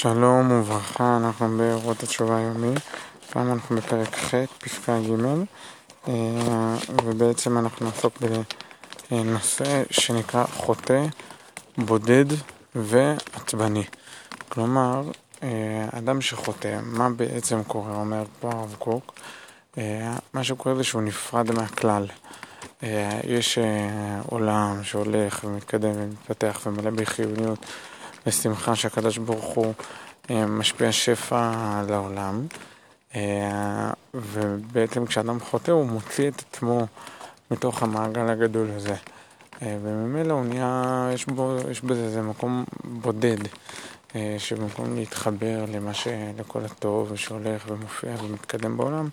שלום וברכה, אנחנו באורות התשובה היומי, פעם אנחנו בפרק ח', פסקה ג', אה, ובעצם אנחנו נעסוק בנושא שנקרא חוטא, בודד ועצבני. כלומר, אה, אדם שחוטא, מה בעצם קורה? אומר פה הרב קוק, אה, מה שקורה זה שהוא נפרד מהכלל. יש עולם שהולך ומתקדם ומתפתח ומלא בחיוניות. ושמחה שהקדוש ברוך הוא אה, משפיע שפע על העולם. אה, ובעצם כשאדם חוטא הוא מוציא את עצמו מתוך המעגל הגדול הזה. אה, וממילא הוא נהיה, יש, בו, יש בזה איזה מקום בודד, שבמקום להתחבר למה ש... לכל הטוב שהולך ומופיע ומתקדם בעולם,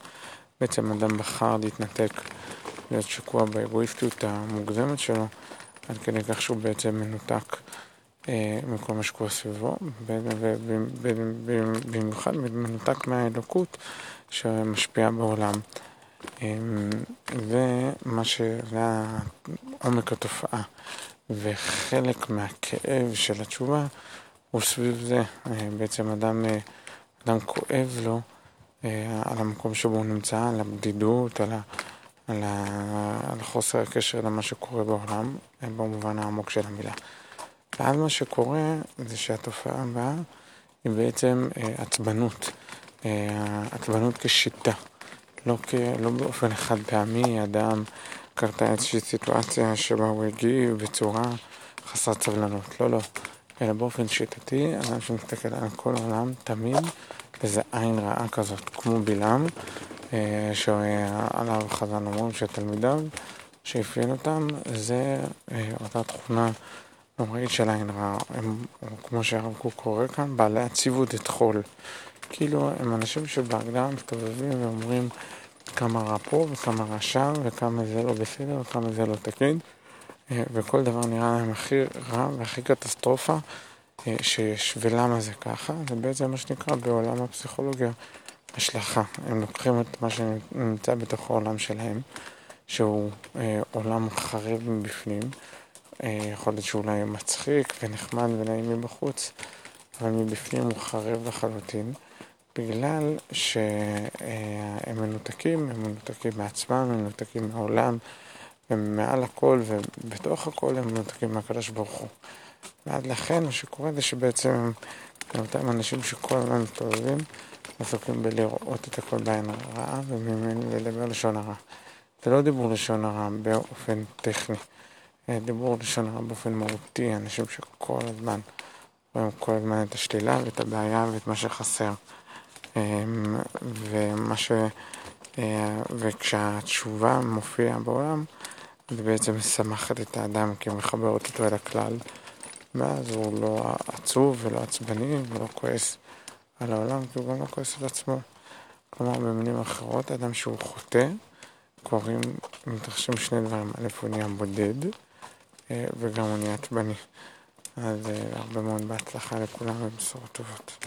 בעצם אדם בחר להתנתק, להיות שקוע באגואיסטיות המוגזמת שלו, עד כדי כך שהוא בעצם מנותק מכל מה שקורה סביבו, במיוחד מנותק מהאלוקות שמשפיעה בעולם. אה, ומה ש... זה עומק התופעה. וחלק מהכאב של התשובה הוא סביב זה. אה, בעצם אדם, אדם כואב לו על המקום שבו הוא נמצא, על הבדידות, על, ה, על, ה, על חוסר הקשר למה שקורה בעולם, במובן העמוק של המילה. ואז מה שקורה זה שהתופעה הבאה היא בעצם אה, עצבנות, אה, עצבנות כשיטה, לא, כ, לא באופן חד פעמי, אדם קרתה איזושהי סיטואציה שבה הוא הגיב בצורה חסרת סבלנות, לא, לא, אלא באופן שיטתי, אדם שמסתכל על כל העולם תמיד באיזה עין רעה כזאת, כמו בלעם, אה, שעליו חז"ל אומרים שתלמידיו, שאפיין אותם, זה אותה תכונה נוראית של עין רע, הם, כמו שהרב קוק קורא כאן, בעלי עציבות את חול. כאילו, הם אנשים שבהגדרה מסתובבים ואומרים כמה רע פה וכמה רע שם וכמה זה לא בסדר וכמה זה לא תקין אה, וכל דבר נראה להם הכי רע והכי קטסטרופה אה, שיש. ולמה זה ככה? זה בעצם מה שנקרא בעולם הפסיכולוגיה השלכה. הם לוקחים את מה שנמצא בתוך העולם שלהם, שהוא אה, עולם חרב מבפנים. אה, יכול להיות שאולי מצחיק ונחמד ונעים מבחוץ, אבל מבפנים הוא חרב לחלוטין, בגלל שהם מנותקים, הם מנותקים מעצמם, הם מנותקים מהעולם, ומעל הכל ובתוך הכל הם מנותקים מהקדוש ברוך הוא. ועד לכן מה שקורה זה שבעצם אותם אנשים שכל הזמן מסתובבים, עסוקים בלראות את הכל בעין הרעה וממנו לדבר לשון הרע. זה לא דיבור לשון הרע באופן טכני. אה, דיבור לשון הרע באופן מהותי, אנשים שכל הזמן רואים כל הזמן את השלילה ואת הבעיה ואת מה שחסר. אמ, ומה ש... אה, וכשהתשובה מופיעה בעולם, זה בעצם משמחת את האדם כי מחברת אותו אל הכלל, ואז הוא לא עצוב ולא עצבני ולא כועס על העולם, כי הוא גם לא כועס על עצמו. כלומר, במילים אחרות, אדם שהוא חוטא, קורים, מתרחשים שני דברים. א', הוא נהיה בודד, וגם הוא נהיה עצבני. אז אה, הרבה מאוד בהצלחה לכולם ובשורות טובות.